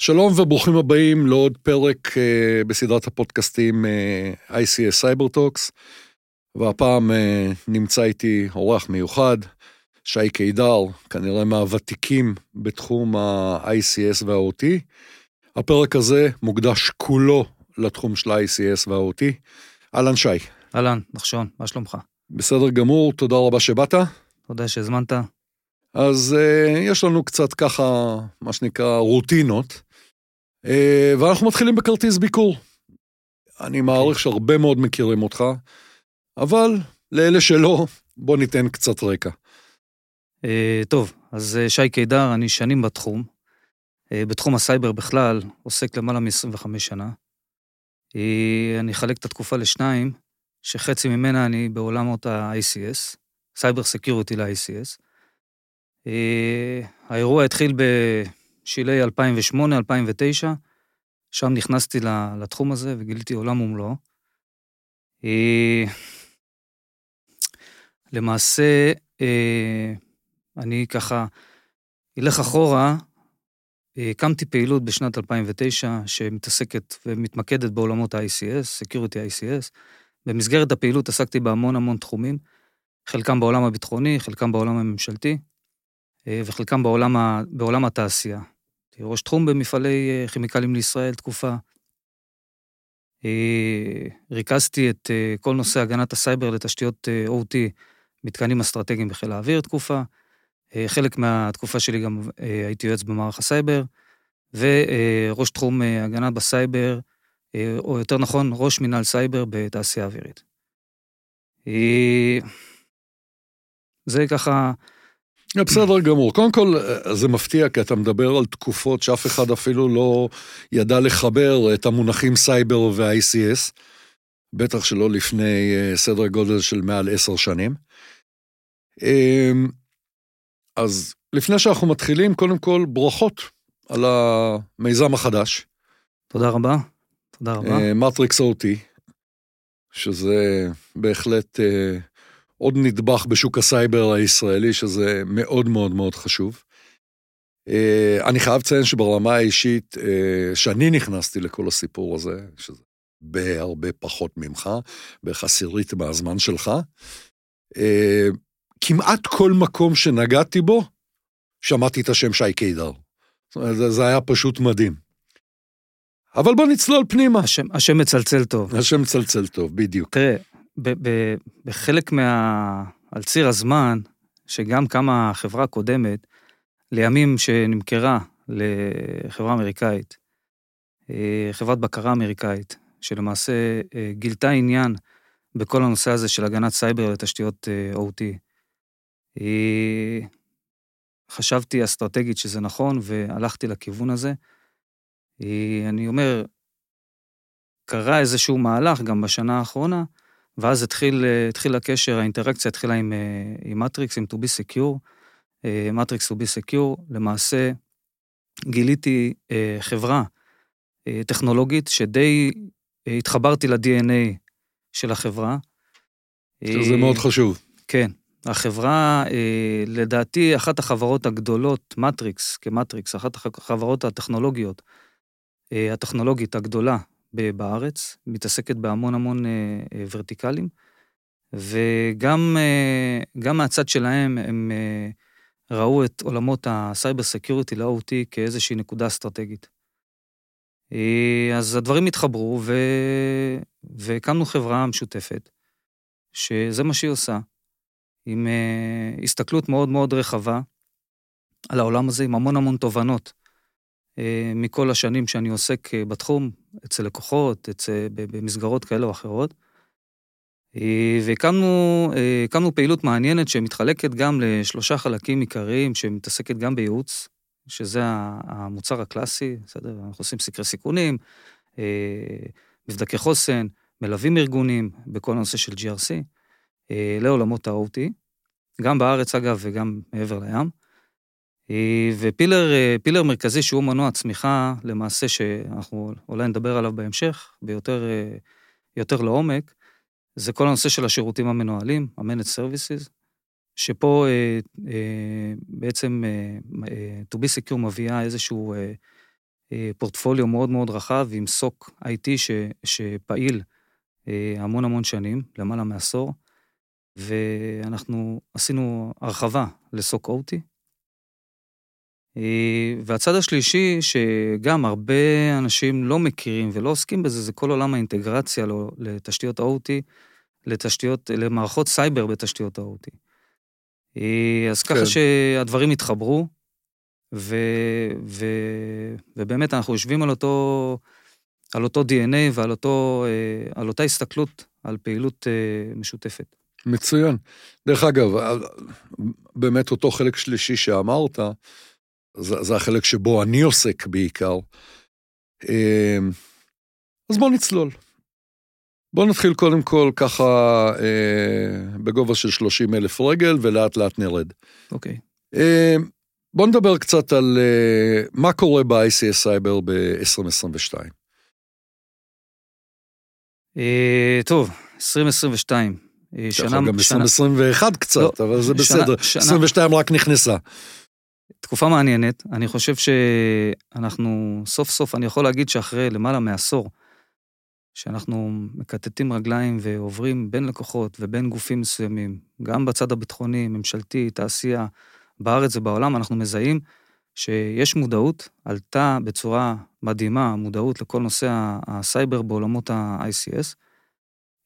שלום וברוכים הבאים לעוד פרק uh, בסדרת הפודקאסטים uh, ICS Cyber Talks, והפעם uh, נמצא איתי אורח מיוחד, שי קידר, כנראה מהוותיקים בתחום ה-ICS וה-OT. הפרק הזה מוקדש כולו לתחום של ה-ICS וה-OT. אהלן שי. אהלן, נחשון, מה שלומך? בסדר גמור, תודה רבה שבאת. תודה שהזמנת. אז uh, יש לנו קצת ככה, מה שנקרא, רוטינות. אה, ואנחנו מתחילים בכרטיס ביקור. אני מעריך שהרבה מאוד מכירים אותך, אבל לאלה שלא, בוא ניתן קצת רקע. אה, טוב, אז אה, שי קידר, אני שנים בתחום. בתחום הסייבר בכלל, עוסק למעלה מ-25 שנה. אני אחלק את התקופה לשניים, שחצי ממנה אני בעולמות ה-ICS, cyber security ל-ICS. האירוע התחיל ב... שלהי 2008-2009, שם נכנסתי לתחום הזה וגיליתי עולם ומלואו. אה, למעשה, אה, אני ככה אלך אחורה, אה, הקמתי פעילות בשנת 2009 שמתעסקת ומתמקדת בעולמות ה-ICS, Security ICS. במסגרת הפעילות עסקתי בהמון המון תחומים, חלקם בעולם הביטחוני, חלקם בעולם הממשלתי, וחלקם בעולם, ה... בעולם התעשייה. ראש תחום במפעלי אה, כימיקלים לישראל תקופה. אה, ריכזתי את אה, כל נושא הגנת הסייבר לתשתיות OT, מתקנים אסטרטגיים בחיל האוויר תקופה. חלק מהתקופה שלי גם הייתי יועץ במערך הסייבר, וראש תחום הגנה בסייבר, או יותר נכון, ראש מינהל סייבר בתעשייה אווירית. זה ככה בסדר גמור. קודם כל, זה מפתיע, כי אתה מדבר על תקופות שאף אחד אפילו לא ידע לחבר את המונחים סייבר וה-ICS, בטח שלא לפני אה, סדר גודל של מעל עשר שנים. אמ, אז לפני שאנחנו מתחילים, קודם כל, ברכות על המיזם החדש. תודה רבה. תודה רבה. מטריקס אה, OT, שזה בהחלט אה, עוד נדבך בשוק הסייבר הישראלי, שזה מאוד מאוד מאוד חשוב. אה, אני חייב לציין שברמה האישית, אה, שאני נכנסתי לכל הסיפור הזה, שזה הרבה הרבה פחות ממך, בערך עשירית מהזמן שלך, אה, כמעט כל מקום שנגעתי בו, שמעתי את השם שי קידר. זה, זה היה פשוט מדהים. אבל בוא נצלול פנימה. השם, השם מצלצל טוב. השם מצלצל טוב, בדיוק. תראה, בחלק מה... על ציר הזמן, שגם קמה חברה קודמת, לימים שנמכרה לחברה אמריקאית, אה, חברת בקרה אמריקאית, שלמעשה אה, גילתה עניין בכל הנושא הזה של הגנת סייבר לתשתיות אה, OT. חשבתי אסטרטגית שזה נכון והלכתי לכיוון הזה. אני אומר, קרה איזשהו מהלך גם בשנה האחרונה, ואז התחיל, אה, התחיל הקשר, האינטראקציה התחילה עם, אה, עם מטריקס, עם To be secure, מטריקס To be secure, למעשה גיליתי אה, חברה טכנולוגית שדי התחברתי ל-DNA של החברה. שזה מאוד חשוב. כן. החברה, לדעתי, אחת החברות הגדולות, מטריקס, כמטריקס, אחת החברות הטכנולוגיות, הטכנולוגית הגדולה בארץ, מתעסקת בהמון המון אה, אה, ורטיקלים, וגם אה, מהצד שלהם הם ראו את עולמות ה cyber security ל-OT כאיזושהי נקודה אסטרטגית. אז הדברים התחברו ו... והקמנו חברה משותפת, שזה מה שהיא עושה, עם הסתכלות מאוד מאוד רחבה על העולם הזה, עם המון המון תובנות מכל השנים שאני עוסק בתחום, אצל לקוחות, אצל, במסגרות כאלה או אחרות. אה, והקמנו פעילות מעניינת שמתחלקת גם לשלושה חלקים עיקריים, שמתעסקת גם בייעוץ, שזה המוצר הקלאסי, בסדר? אנחנו עושים סקרי סיכונים, מבדקי חוסן, מלווים ארגונים בכל הנושא של GRC, לעולמות ה-OT, גם בארץ אגב וגם מעבר לים. אה, ופילר אה, מרכזי שהוא מנוע צמיחה, למעשה שאנחנו אולי נדבר עליו בהמשך, ביותר יותר לעומק, זה כל הנושא של השירותים המנוהלים, ה-Managed Services, שפה אה, בעצם To be secure מביאה איזשהו פורטפוליו מאוד מאוד רחב עם סוק IT ש, שפעיל המון המון שנים, למעלה מעשור, ואנחנו עשינו הרחבה לסוק OT. והצד השלישי, שגם הרבה אנשים לא מכירים ולא עוסקים בזה, זה כל עולם האינטגרציה לתשתיות ה-OT, לתשתיות, למערכות סייבר בתשתיות ה-OT. אז ככה כן. שהדברים התחברו, ו, ו, ובאמת אנחנו יושבים על אותו, על אותו DNA ועל אותו, על אותה הסתכלות על פעילות משותפת. מצוין. דרך אגב, באמת אותו חלק שלישי שאמרת, זה, זה החלק שבו אני עוסק בעיקר. אז בוא נצלול. בוא נתחיל קודם כל ככה אה, בגובה של 30 אלף רגל ולאט לאט נרד. אוקיי. אה, בוא נדבר קצת על אה, מה קורה ב-ICS סייבר ב-2022. אה, טוב, 2022. אה, שנה... גם 2021 קצת, לא, אבל זה בסדר. שנה, 22 רק נכנסה. תקופה מעניינת. אני חושב שאנחנו, סוף סוף, אני יכול להגיד שאחרי למעלה מעשור, שאנחנו מקטטים רגליים ועוברים בין לקוחות ובין גופים מסוימים, גם בצד הביטחוני, ממשלתי, תעשייה, בארץ ובעולם, אנחנו מזהים שיש מודעות, עלתה בצורה מדהימה המודעות לכל נושא הסייבר בעולמות ה-ICS.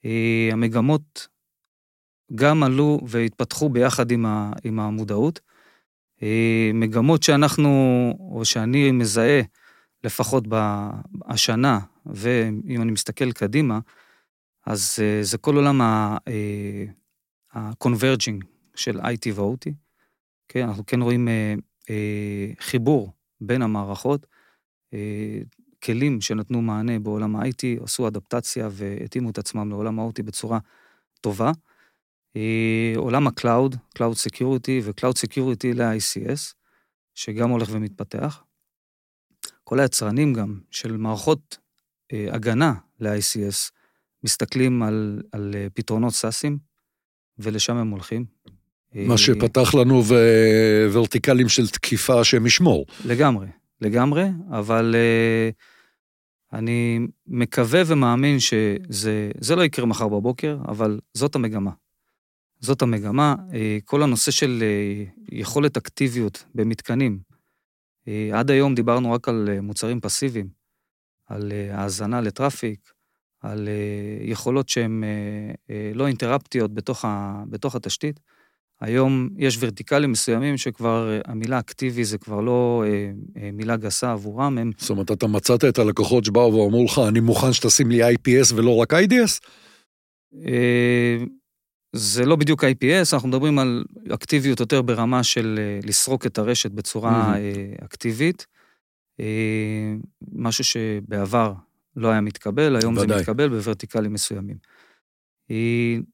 אה, המגמות גם עלו והתפתחו ביחד עם המודעות. אה, מגמות שאנחנו, או שאני מזהה, לפחות השנה, ואם אני מסתכל קדימה, אז אה, זה כל עולם ה-converging של IT ו-OT. כן, אנחנו כן רואים חיבור בין המערכות, כלים שנתנו מענה בעולם ה-IT, עשו אדפטציה והתאימו את עצמם לעולם ה-OT בצורה טובה. עולם ה-Cloud, Cloud Security ו-Cloud Security ל-ICS, שגם הולך ומתפתח. כל היצרנים גם של מערכות אה, הגנה ל-ICS מסתכלים על, על אה, פתרונות סאסים, ולשם הם הולכים. מה שפתח לנו ורטיקלים של תקיפה שהם ישמור. לגמרי, לגמרי, אבל uh, אני מקווה ומאמין שזה לא יקרה מחר בבוקר, אבל זאת המגמה. זאת המגמה. אה, כל הנושא של אה, יכולת אקטיביות במתקנים. אה, עד היום דיברנו רק על מוצרים פסיביים, על האזנה לטראפיק, על יכולות שהן לא אינטראפטיות בתוך, ה, בתוך התשתית. היום יש ורטיקלים מסוימים שכבר המילה אקטיבי זה כבר לא מילה גסה עבורם, הם... זאת אומרת, אתה מצאת את הלקוחות שבאו ואמרו לך, אני מוכן שתשים לי IPS ולא רק IDS? זה לא בדיוק IPS, אנחנו מדברים על אקטיביות יותר ברמה של אה, לסרוק את הרשת בצורה mm-hmm. אקטיבית. אה, משהו שבעבר לא היה מתקבל, היום ודאי. זה מתקבל בוורטיקלים מסוימים.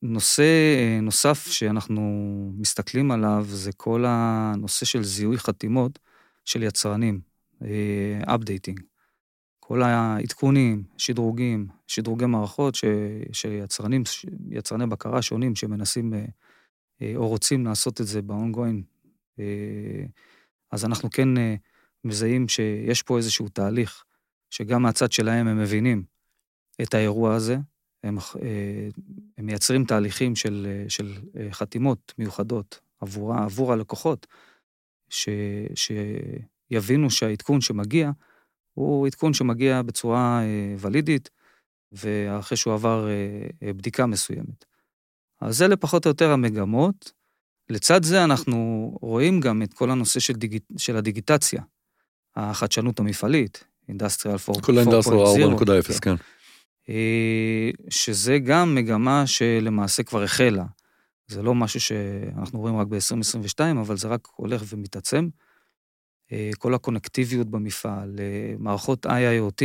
נושא נוסף שאנחנו מסתכלים עליו זה כל הנושא של זיהוי חתימות של יצרנים, אפדייטינג. כל העדכונים, שדרוגים, שדרוגי מערכות ש, שיצרנים, יצרני בקרה שונים שמנסים אה, אה, או רוצים לעשות את זה ב-ongoing, אה, אז אנחנו כן מזהים שיש פה איזשהו תהליך, שגם מהצד שלהם הם מבינים את האירוע הזה, הם, הם מייצרים תהליכים של, של חתימות מיוחדות עבור, עבור הלקוחות, ש, שיבינו שהעדכון שמגיע, הוא עדכון שמגיע בצורה אה, ולידית, ואחרי שהוא עבר אה, אה, בדיקה מסוימת. אז זה לפחות או יותר המגמות. לצד זה אנחנו רואים גם את כל הנושא של, דיג... של הדיגיטציה, החדשנות המפעלית, אינדסטריאל 4.0. כל אינדסטריאל 4.0, כן. כן. שזה גם מגמה שלמעשה כבר החלה. זה לא משהו שאנחנו רואים רק ב-2022, אבל זה רק הולך ומתעצם. אה, כל הקונקטיביות במפעל, אה, מערכות IIoT,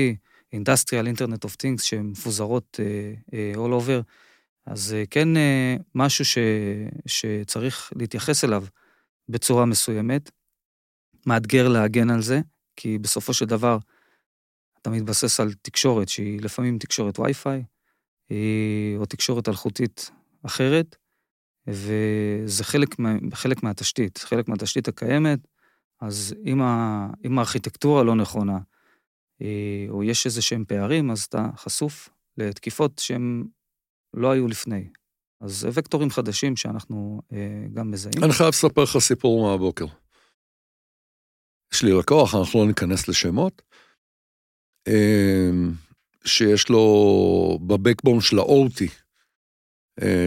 Industrial Internet of Things שמפוזרות אה, all over, אז כן משהו ש, שצריך להתייחס אליו בצורה מסוימת. מאתגר להגן על זה, כי בסופו של דבר אתה מתבסס על תקשורת שהיא לפעמים תקשורת וי-פיי, או תקשורת אלחוטית אחרת, וזה חלק, חלק מהתשתית, חלק מהתשתית הקיימת, אז אם, ה, אם הארכיטקטורה לא נכונה, או יש איזה שהם פערים, אז אתה חשוף לתקיפות שהם לא היו לפני. אז זה וקטורים חדשים שאנחנו גם מזהים. אני חייב לספר לך סיפור מהבוקר. יש לי לקוח, אנחנו לא ניכנס לשמות, שיש לו בבקבון של ה-OT,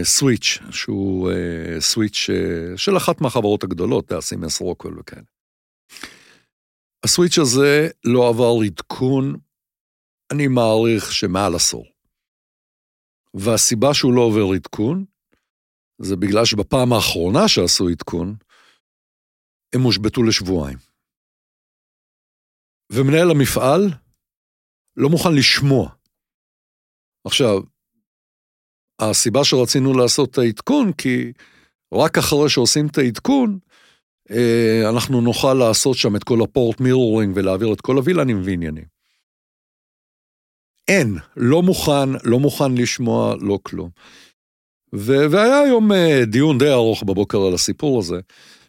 סוויץ', שהוא סוויץ' של אחת מהחברות הגדולות, סימנס רוקוול וכאלה. הסוויץ' הזה לא עבר עדכון, אני מעריך שמעל עשור. והסיבה שהוא לא עובר עדכון, זה בגלל שבפעם האחרונה שעשו עדכון, הם הושבתו לשבועיים. ומנהל המפעל לא מוכן לשמוע. עכשיו, הסיבה שרצינו לעשות את העדכון, כי רק אחרי שעושים את העדכון, אנחנו נוכל לעשות שם את כל הפורט מירורינג ולהעביר את כל הווילנים ועניינים. אין, לא מוכן, לא מוכן לשמוע, לא כלום. ו- והיה היום אה, דיון די ארוך בבוקר על הסיפור הזה,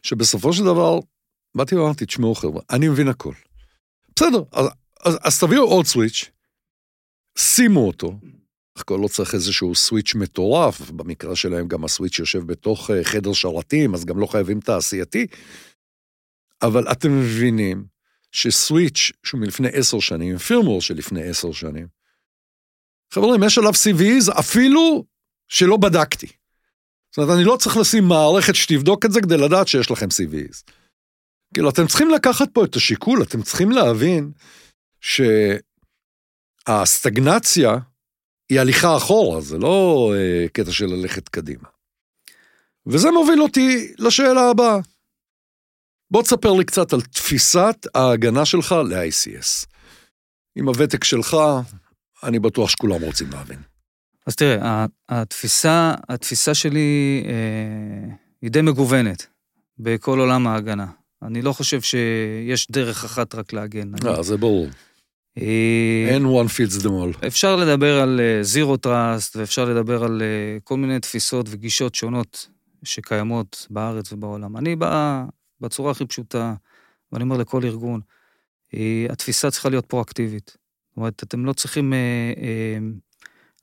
שבסופו של דבר, באתי ואמרתי, תשמעו חבר'ה, אני מבין הכל. בסדר, אז, אז, אז תביאו עוד סוויץ', שימו אותו, הכל לא צריך איזשהו סוויץ' מטורף, במקרה שלהם גם הסוויץ' יושב בתוך אה, חדר שרתים, אז גם לא חייבים תעשייתי, אבל אתם מבינים שסוויץ' שהוא מלפני עשר שנים, פירמור שלפני עשר שנים, חברים, יש עליו CVs אפילו שלא בדקתי. זאת אומרת, אני לא צריך לשים מערכת שתבדוק את זה כדי לדעת שיש לכם CVs. כאילו, אתם צריכים לקחת פה את השיקול, אתם צריכים להבין שהסטגנציה היא הליכה אחורה, זה לא אה, קטע של ללכת קדימה. וזה מוביל אותי לשאלה הבאה. בוא תספר לי קצת על תפיסת ההגנה שלך ל-ICS. עם הוותק שלך, אני בטוח שכולם רוצים להבין. אז תראה, התפיסה, התפיסה שלי אה, היא די מגוונת בכל עולם ההגנה. אני לא חושב שיש דרך אחת רק להגן. לא, זה ברור. אה, אין one fits them all. אפשר לדבר על זירו uh, טראסט, ואפשר לדבר על uh, כל מיני תפיסות וגישות שונות שקיימות בארץ ובעולם. אני בא בצורה הכי פשוטה, ואני אומר לכל ארגון, התפיסה צריכה להיות פרואקטיבית. זאת אומרת, אתם לא צריכים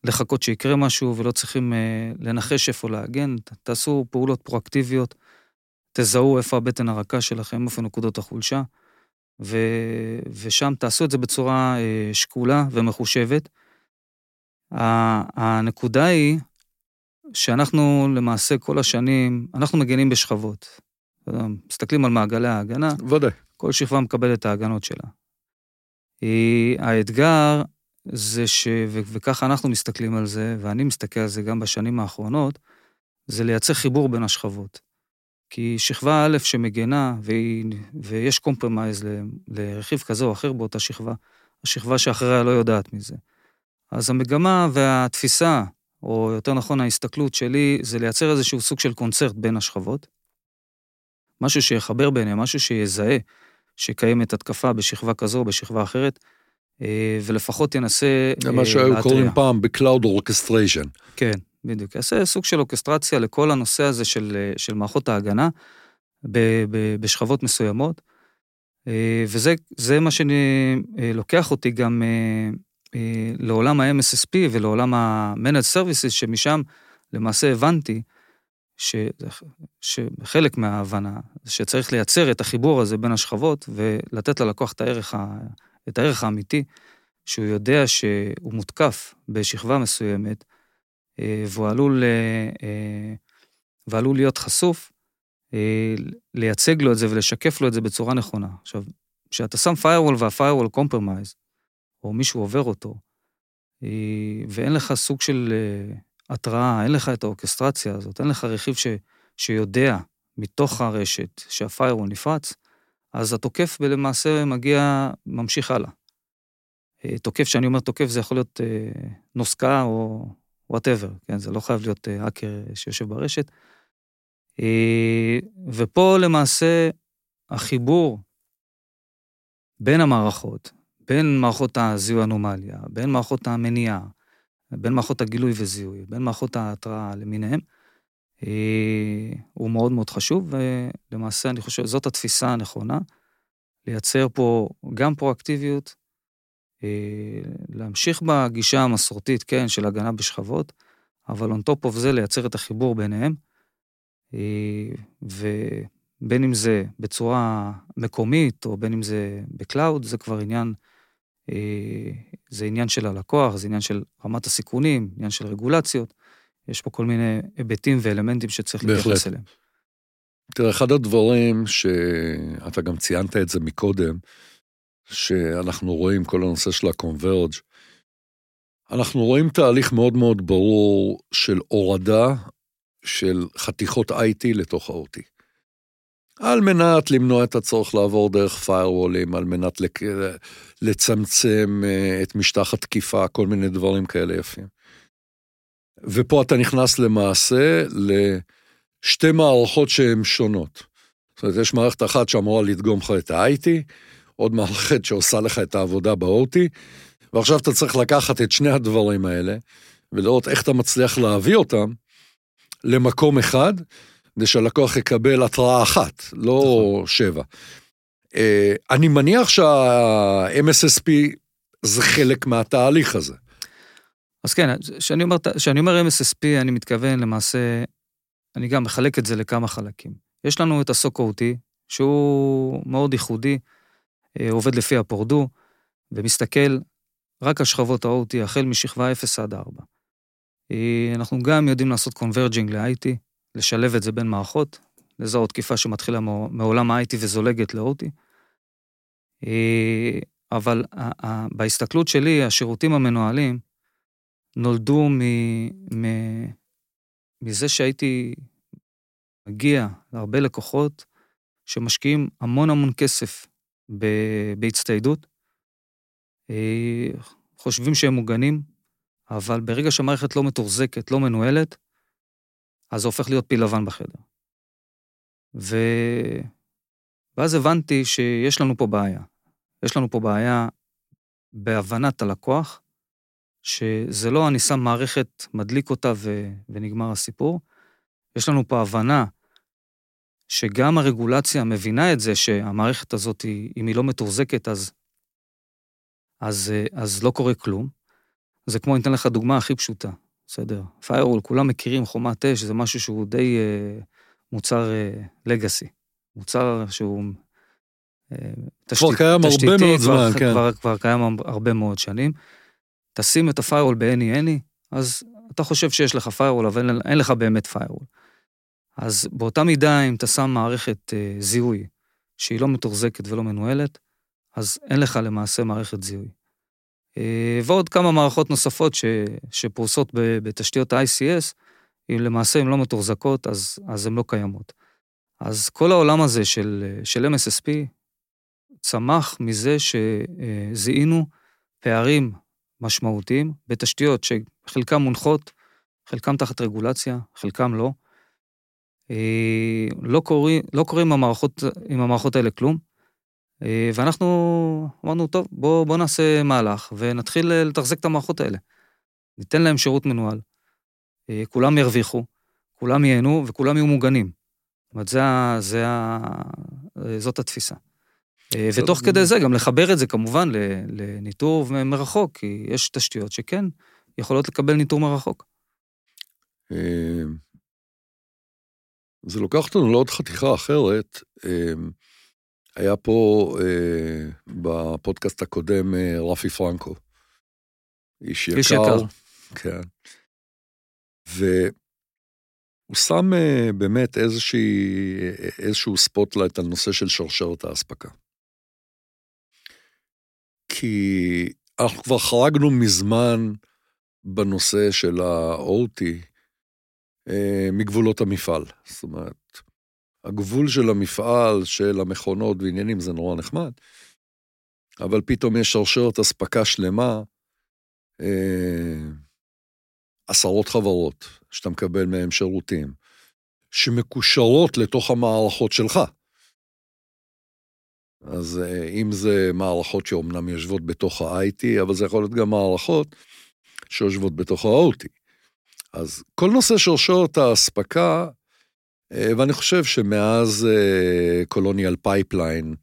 לחכות שיקרה משהו, ולא צריכים לנחש איפה להגן, תעשו פעולות פרואקטיביות. תזהו איפה הבטן הרכה שלכם, איפה נקודות החולשה, ו, ושם תעשו את זה בצורה אה, שקולה ומחושבת. הנקודה היא שאנחנו למעשה כל השנים, אנחנו מגנים בשכבות. מסתכלים על מעגלי ההגנה. ודאי. כל שכבה מקבלת את ההגנות שלה. האתגר זה ש... וככה אנחנו מסתכלים על זה, ואני מסתכל על זה גם בשנים האחרונות, זה לייצר חיבור בין השכבות. כי שכבה א' שמגנה, והיא, ויש compromise לרכיב כזה או אחר באותה שכבה, השכבה שאחריה לא יודעת מזה. אז המגמה והתפיסה, או יותר נכון ההסתכלות שלי, זה לייצר איזשהו סוג של קונצרט בין השכבות. משהו שיחבר ביניהם, משהו שיזהה שקיימת התקפה בשכבה כזו או בשכבה אחרת, אה, ולפחות ינסה להתריע. זה מה שהיו קוראים פעם ב-Cloud Orchestration. כן, בדיוק. יעשה סוג של אוקסטרציה לכל הנושא הזה של, של מערכות ההגנה ב, ב, בשכבות מסוימות. אה, וזה מה שלוקח אותי גם אה, אה, לעולם ה-MSSP ולעולם ה-Managed Services, שמשם למעשה הבנתי ש, שחלק מההבנה שצריך לייצר את החיבור הזה בין השכבות ולתת ללקוח את הערך, ה, את הערך האמיתי, שהוא יודע שהוא מותקף בשכבה מסוימת, אה, והוא עלול, אה, אה, ועלול להיות חשוף, לייצג לו את זה ולשקף לו את זה בצורה נכונה. עכשיו, כשאתה שם firewall וה-firewall compromise, או מישהו עובר אותו, ואין לך סוג של התראה, אין לך את האורקסטרציה הזאת, אין לך רכיב ש, שיודע מתוך הרשת שה-firewall נפרץ, אז התוקף למעשה מגיע, ממשיך הלאה. תוקף, שאני אומר תוקף, זה יכול להיות נוסקה או וואטאבר, כן? זה לא חייב להיות האקר אה, שיושב ברשת. אה, ופה למעשה החיבור בין המערכות, בין מערכות הזיהוי אנומליה, בין מערכות המניעה, בין מערכות הגילוי וזיהוי, בין מערכות ההתראה למיניהם, אה, הוא מאוד מאוד חשוב, ולמעשה אני חושב, זאת התפיסה הנכונה, לייצר פה גם פרואקטיביות להמשיך בגישה המסורתית, כן, של הגנה בשכבות, אבל on top of זה לייצר את החיבור ביניהם, ובין אם זה בצורה מקומית, או בין אם זה ב cloud, זה כבר עניין, זה עניין של הלקוח, זה עניין של רמת הסיכונים, עניין של רגולציות. יש פה כל מיני היבטים ואלמנטים שצריך להתייחס אליהם. תראה, אחד הדברים שאתה גם ציינת את זה מקודם, שאנחנו רואים כל הנושא של הקונברג', אנחנו רואים תהליך מאוד מאוד ברור של הורדה של חתיכות IT לתוך ה-OT. על מנת למנוע את הצורך לעבור דרך firewallים, על מנת לצמצם אה, את משטח התקיפה, כל מיני דברים כאלה יפים. ופה אתה נכנס למעשה לשתי מערכות שהן שונות. זאת אומרת, יש מערכת אחת שאמורה לדגום לך את ה-IT, עוד מערכת שעושה לך את העבודה ב-OT, ועכשיו אתה צריך לקחת את שני הדברים האלה, ולראות איך אתה מצליח להביא אותם למקום אחד, כדי שהלקוח יקבל התראה אחת, לא נכון. שבע. אה, אני מניח שה-MSSP זה חלק מהתהליך הזה. אז כן, כשאני אומר, אומר MSSP, אני מתכוון למעשה, אני גם מחלק את זה לכמה חלקים. יש לנו את ה SOC OT, שהוא מאוד ייחודי, עובד לפי ה Purdue, ומסתכל רק על שכבות ה-OT, החל משכבה 0 עד 4. אה, אנחנו גם יודעים לעשות converging ל-IT, לשלב את זה בין מערכות, לזהות תקיפה שמתחילה מעולם ה-IT וזולגת ל-OT. אה, אבל בהסתכלות שלי, השירותים המנוהלים נולדו מ, מ, מזה שהייתי מגיע להרבה לקוחות שמשקיעים המון המון כסף בהצטיידות, אה, חושבים שהם מוגנים, אבל ברגע שהמערכת לא מתוחזקת, לא מנוהלת, אז זה הופך להיות פיל לבן בחדר. ו... ואז הבנתי שיש לנו פה בעיה. יש לנו פה בעיה בהבנת הלקוח, שזה לא אני שם מערכת, מדליק אותה ו... ונגמר הסיפור. יש לנו פה הבנה שגם הרגולציה מבינה את זה שהמערכת הזאת, אם היא לא מתוחזקת, אז, אז, אז לא קורה כלום. זה כמו, אני אתן לך דוגמה הכי פשוטה, בסדר? פיירול, כולם מכירים חומת אש, זה משהו שהוא די אה, מוצר legacy. אה, מוצר שהוא... אה, תשתית, כבר קיים תשתיתי, הרבה מאוד זמן, כן. כבר, כבר קיים הרבה מאוד שנים. תשים את ה firewall ב-any-any, אז אתה חושב שיש לך firewall, אבל אין, אין לך באמת firewall. אז באותה מידה, אם אתה שם מערכת אה, זיהוי שהיא לא מתוחזקת ולא מנוהלת, אז אין לך למעשה מערכת זיהוי. אה, ועוד כמה מערכות נוספות ש, שפרוסות ב, בתשתיות ה-ICS, אם למעשה הן לא מתוחזקות, אז, אז הן לא קיימות. אז כל העולם הזה של, של MSSP צמח מזה שזיהינו פערים משמעותיים בתשתיות שחלקם מונחות, חלקם תחת רגולציה, חלקם לא. אה, לא קורה, לא קורה עם, המערכות, עם המערכות האלה כלום. אה, ואנחנו אמרנו, טוב, בואו בוא נעשה מהלך ונתחיל אה, לתחזק את המערכות האלה. ניתן להם שירות מנוהל, כולם ירוויחו, כולם ייהנו וכולם יהיו מוגנים. זאת אומרת, זה, זה, זאת התפיסה. ותוך כדי זה גם לחבר את זה כמובן לניטור מרחוק, כי יש תשתיות שכן יכולות לקבל ניטור מרחוק. זה לוקח אותנו לעוד חתיכה אחרת. אמ, היה פה אה, בפודקאסט הקודם אה, רפי פרנקו. איש יקר. איש יקר. כן. והוא שם אה, באמת איזושהי, איזשהו spotlight על נושא של שרשרת האספקה. כי אנחנו כבר חרגנו מזמן בנושא של ה-OT, אה, מגבולות המפעל. זאת אומרת, הגבול של המפעל, של המכונות ועניינים, זה נורא נחמד, אבל פתאום יש שרשרת אספקה שלמה, אה, עשרות חברות שאתה מקבל מהן שירותים, שמקושרות לתוך המערכות שלך. אז אה, אם זה מערכות שאומנם יושבות בתוך ה-IT, אבל זה יכול להיות גם מערכות שיושבות בתוך ה-OT. אז כל נושא שרשרת האספקה, אה, ואני חושב שמאז Colonial אה, Pipeline,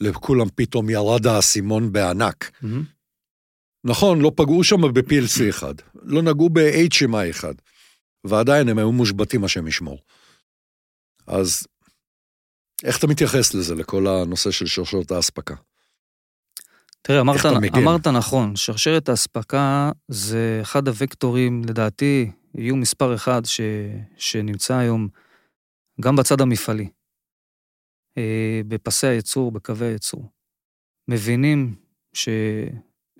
לכולם פתאום ירד האסימון בענק. Mm-hmm. נכון, לא פגעו שם ב-PLC אחד, לא נגעו ב-HMI אחד, ועדיין הם היו מושבתים השם ישמור. אז איך אתה מתייחס לזה, לכל הנושא של שרשרת האספקה? תראה, אמרת, אמרת נכון, שרשרת האספקה זה אחד הוקטורים, לדעתי, יהיו מספר אחד ש, שנמצא היום גם בצד המפעלי, אה, בפסי הייצור, בקווי הייצור. מבינים ש,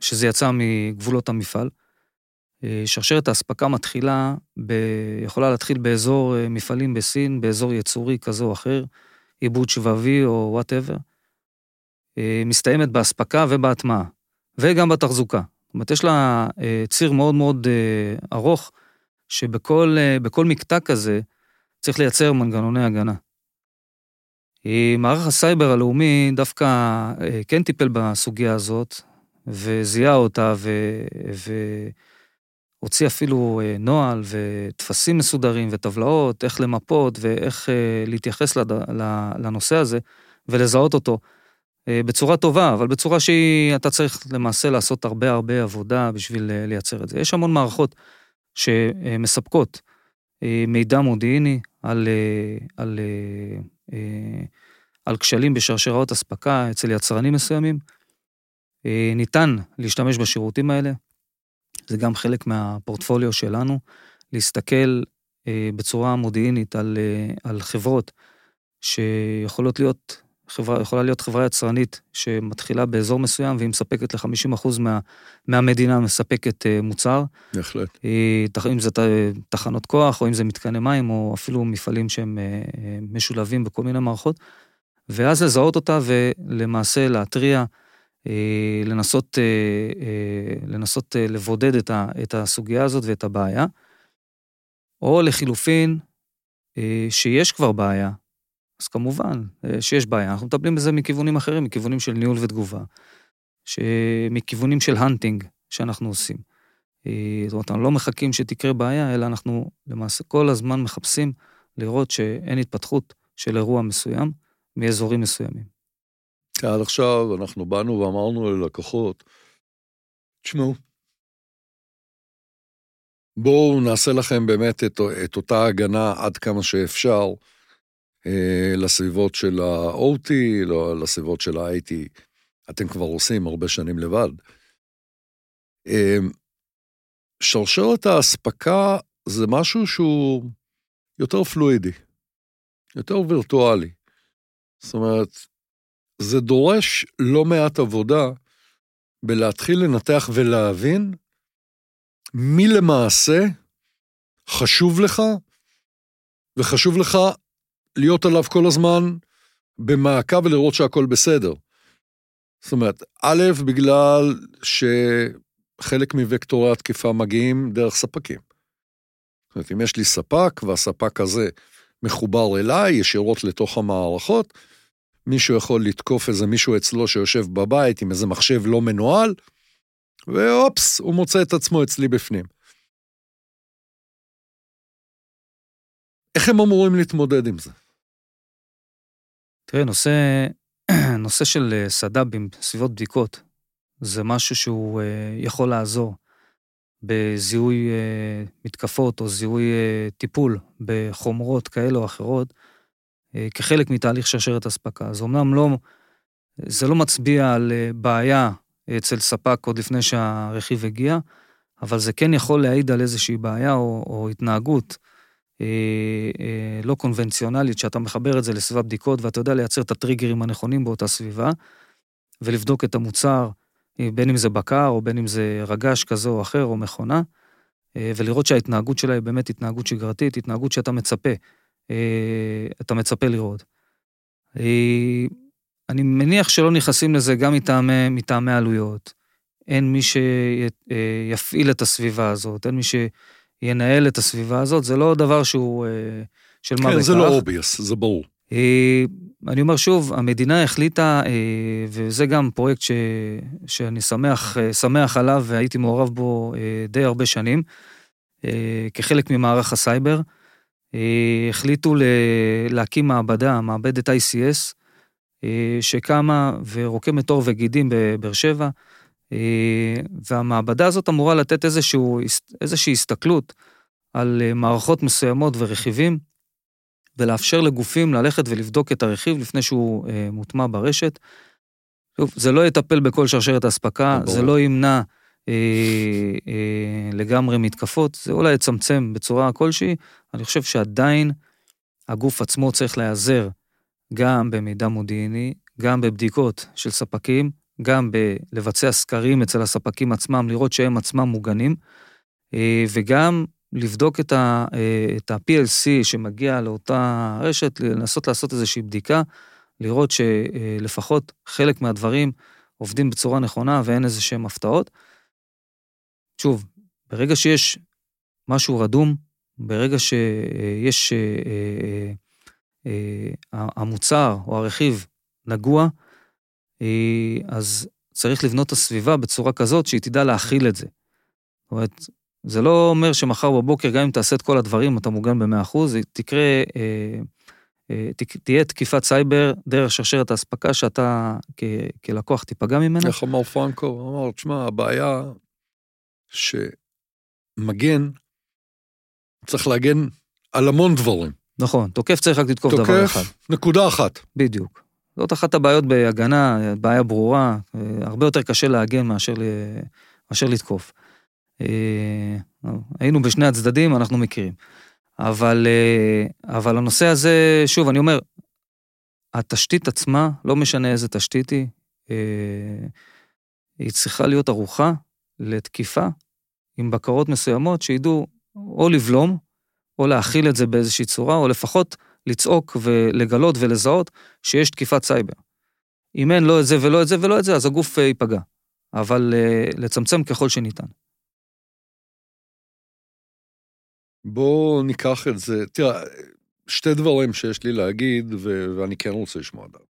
שזה יצא מגבולות המפעל. אה, שרשרת האספקה מתחילה, ב, יכולה להתחיל באזור אה, מפעלים בסין, באזור יצורי כזה או אחר, עיבוד שבבי או וואטאבר. מסתיימת באספקה ובהטמעה, וגם בתחזוקה. זאת אומרת, יש לה ציר מאוד מאוד ארוך, שבכל מקטע כזה צריך לייצר מנגנוני הגנה. מערך הסייבר הלאומי דווקא אה, כן טיפל בסוגיה הזאת, וזיהה אותה, ו... והוציא אפילו אה, נוהל וטפסים מסודרים וטבלאות, איך למפות ואיך אה, להתייחס לנושא הזה ולזהות אותו בצורה טובה, אבל בצורה שאתה צריך למעשה לעשות הרבה הרבה עבודה בשביל לייצר את זה. יש המון מערכות שמספקות מידע מודיעיני על, על, על על כשלים בשרשראות אספקה אצל יצרנים מסוימים. אה, ניתן להשתמש בשירותים האלה, זה גם חלק מהפורטפוליו שלנו, להסתכל אה, בצורה מודיעינית על, אה, על חברות שיכולות להיות, חברה, יכולה להיות חברה יצרנית שמתחילה באזור מסוים והיא מספקת ל-50% מה, מהמדינה מספקת מוצר. בהחלט. אם זה תחנות כוח, או אם זה מתקני מים, או אפילו מפעלים שהם משולבים בכל מיני מערכות. ואז לזהות אותה ולמעשה להתריע, אה, לנסות, אה, אה, לנסות לבודד את הסוגיה הזאת ואת הבעיה. או לחילופין, שיש כבר בעיה, אז כמובן שיש בעיה, אנחנו מטפלים בזה מכיוונים אחרים, מכיוונים של ניהול ותגובה, מכיוונים של הנטינג שאנחנו עושים. זאת אומרת, אנחנו לא מחכים שתקרה בעיה, אלא אנחנו למעשה כל הזמן מחפשים לראות שאין התפתחות של אירוע מסוים, מאזורים מסוימים. עד עכשיו אנחנו באנו ואמרנו ללקוחות, תשמעו, בואו נעשה לכם באמת את, את אותה הגנה עד כמה שאפשר אה, לסביבות של ה-OT, לא, לסביבות של ה-IT. אתם כבר עושים הרבה שנים לבד. אה, שרשרת האספקה זה משהו שהוא יותר פלואידי, יותר וירטואלי. זאת אומרת, זה דורש לא מעט עבודה בלהתחיל לנתח ולהבין מי למעשה חשוב לך, וחשוב לך להיות עליו כל הזמן במעקב ולראות שהכל בסדר. זאת אומרת, א', בגלל שחלק מוקטורי התקיפה מגיעים דרך ספקים. זאת אומרת, אם יש לי ספק והספק הזה מחובר אליי ישירות לתוך המערכות, מישהו יכול לתקוף איזה מישהו אצלו שיושב בבית עם איזה מחשב לא מנוהל, ואופס, הוא מוצא את עצמו אצלי בפנים. איך הם אמורים להתמודד עם זה? תראה, נושא, נושא של אה, סד"בים, סביבות בדיקות, זה משהו שהוא אה, יכול לעזור בזיהוי אה, מתקפות או זיהוי טיפול בחומרות כאלה או אחרות, כחלק מתהליך שרשרת אספקה. זה אומנם לא, זה לא מצביע על בעיה אצל ספק עוד לפני שהרכיב הגיע, אבל זה כן יכול להעיד על איזושהי בעיה או, או התנהגות לא קונבנציונלית, שאתה מחבר את זה לסביבה בדיקות ואתה יודע לייצר את הטריגרים הנכונים באותה סביבה, ולבדוק את המוצר, אה, בין אם זה בקר או בין אם זה רגש כזה או אחר או מכונה, אה, ולראות שההתנהגות שלה היא באמת התנהגות שגרתית, התנהגות שאתה מצפה אה, אתה מצפה לראות. אה, אני מניח שלא נכנסים לזה גם מטעמי, מטעמי עלויות. אין מי שיפעיל את הסביבה הזאת, אין מי שינהל את הסביבה הזאת, זה לא דבר שהוא אה, של מה בכך. כן, זה לא obvious, זה ברור. אני אומר שוב, המדינה החליטה, וזה גם פרויקט ש, שאני שמח, שמח עליו והייתי מעורב בו די הרבה שנים, כחלק ממערך הסייבר. אה, החליטו להקים מעבדה, מעבדת ICS, אה, שקמה ורוקמת עור וגידים בבאר שבע, והמעבדה הזאת אמורה לתת איזשהו, איזושהי הסתכלות על מערכות מסוימות ורכיבים, ולאפשר לגופים ללכת ולבדוק את הרכיב לפני שהוא מוטמע ברשת. שוב, זה לא יטפל בכל שרשרת האספקה, זה לא ימנע אה, אה, לגמרי מתקפות, זה אולי יצמצם בצורה כלשהי, אני חושב שעדיין הגוף עצמו צריך להיעזר גם במידע מודיעיני, גם בבדיקות של ספקים, גם בלבצע סקרים אצל הספקים עצמם, לראות שהם עצמם מוגנים, אה, וגם לבדוק את ה-PLC שמגיע לאותה רשת, לנסות לעשות איזושהי בדיקה, לראות שלפחות חלק מהדברים עובדים בצורה נכונה ואין איזה שהם הפתעות. שוב, ברגע שיש משהו רדום, ברגע שיש אה, אה, אה, המוצר או הרכיב נגוע, אז צריך לבנות את הסביבה בצורה כזאת שהיא תדע להכיל את זה. זאת אומרת, זה לא אומר שמחר בבוקר, גם אם תעשה את כל הדברים, אתה מוגן ב-100%, תקרה, תהיה תקיפת סייבר דרך שרשרת האספקה שאתה כלקוח תיפגע ממנה. איך אמר פרנקו? אמר, תשמע, הבעיה שמגן צריך להגן על המון דברים. נכון, תוקף צריך רק לתקוף דבר אחד. תוקף, נקודה אחת. בדיוק. זאת אחת הבעיות בהגנה, בעיה ברורה, הרבה יותר קשה להגן מאשר, מאשר לתקוף. אה, היינו בשני הצדדים, אנחנו מכירים. אבל, אה, אבל הנושא הזה, שוב, אני אומר, התשתית עצמה, לא משנה איזה תשתית היא, אה, היא צריכה להיות ערוכה לתקיפה עם בקרות מסוימות שידעו או לבלום, או להכיל את זה באיזושהי צורה, או לפחות לצעוק ולגלות ולזהות שיש תקיפת סייבר. אם אין לא את זה ולא את זה ולא את זה, אז הגוף אה, ייפגע. אבל אה, לצמצם ככל שניתן. בואו ניקח את זה, תראה, שתי דברים שיש לי להגיד, ו- ואני כן רוצה לשמוע דעת.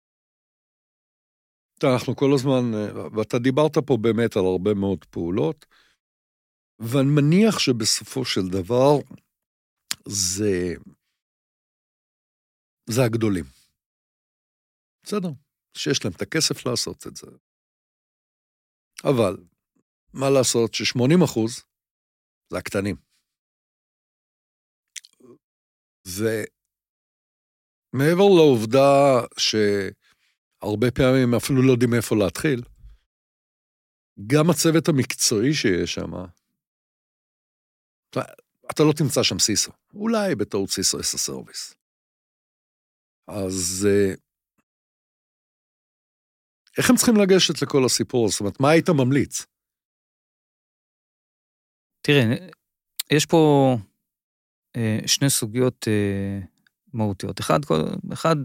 אנחנו כל הזמן, אה, ואתה דיברת פה באמת על הרבה מאוד פעולות, ואני מניח שבסופו של דבר זה, זה הגדולים. בסדר, שיש להם את הכסף לעשות את זה. אבל, מה לעשות ש-80 אחוז זה הקטנים. ומעבר לעובדה שהרבה פעמים אפילו לא יודעים איפה להתחיל, גם הצוות המקצועי שיש שם, אתה לא תמצא שם סיסו, אולי בתור סיסו אס הסרוויס. אז אה, איך הם צריכים לגשת לכל הסיפור? זאת אומרת, מה היית ממליץ? תראה, יש פה אה, שני סוגיות אה, מהותיות. אחד, כל, אחד,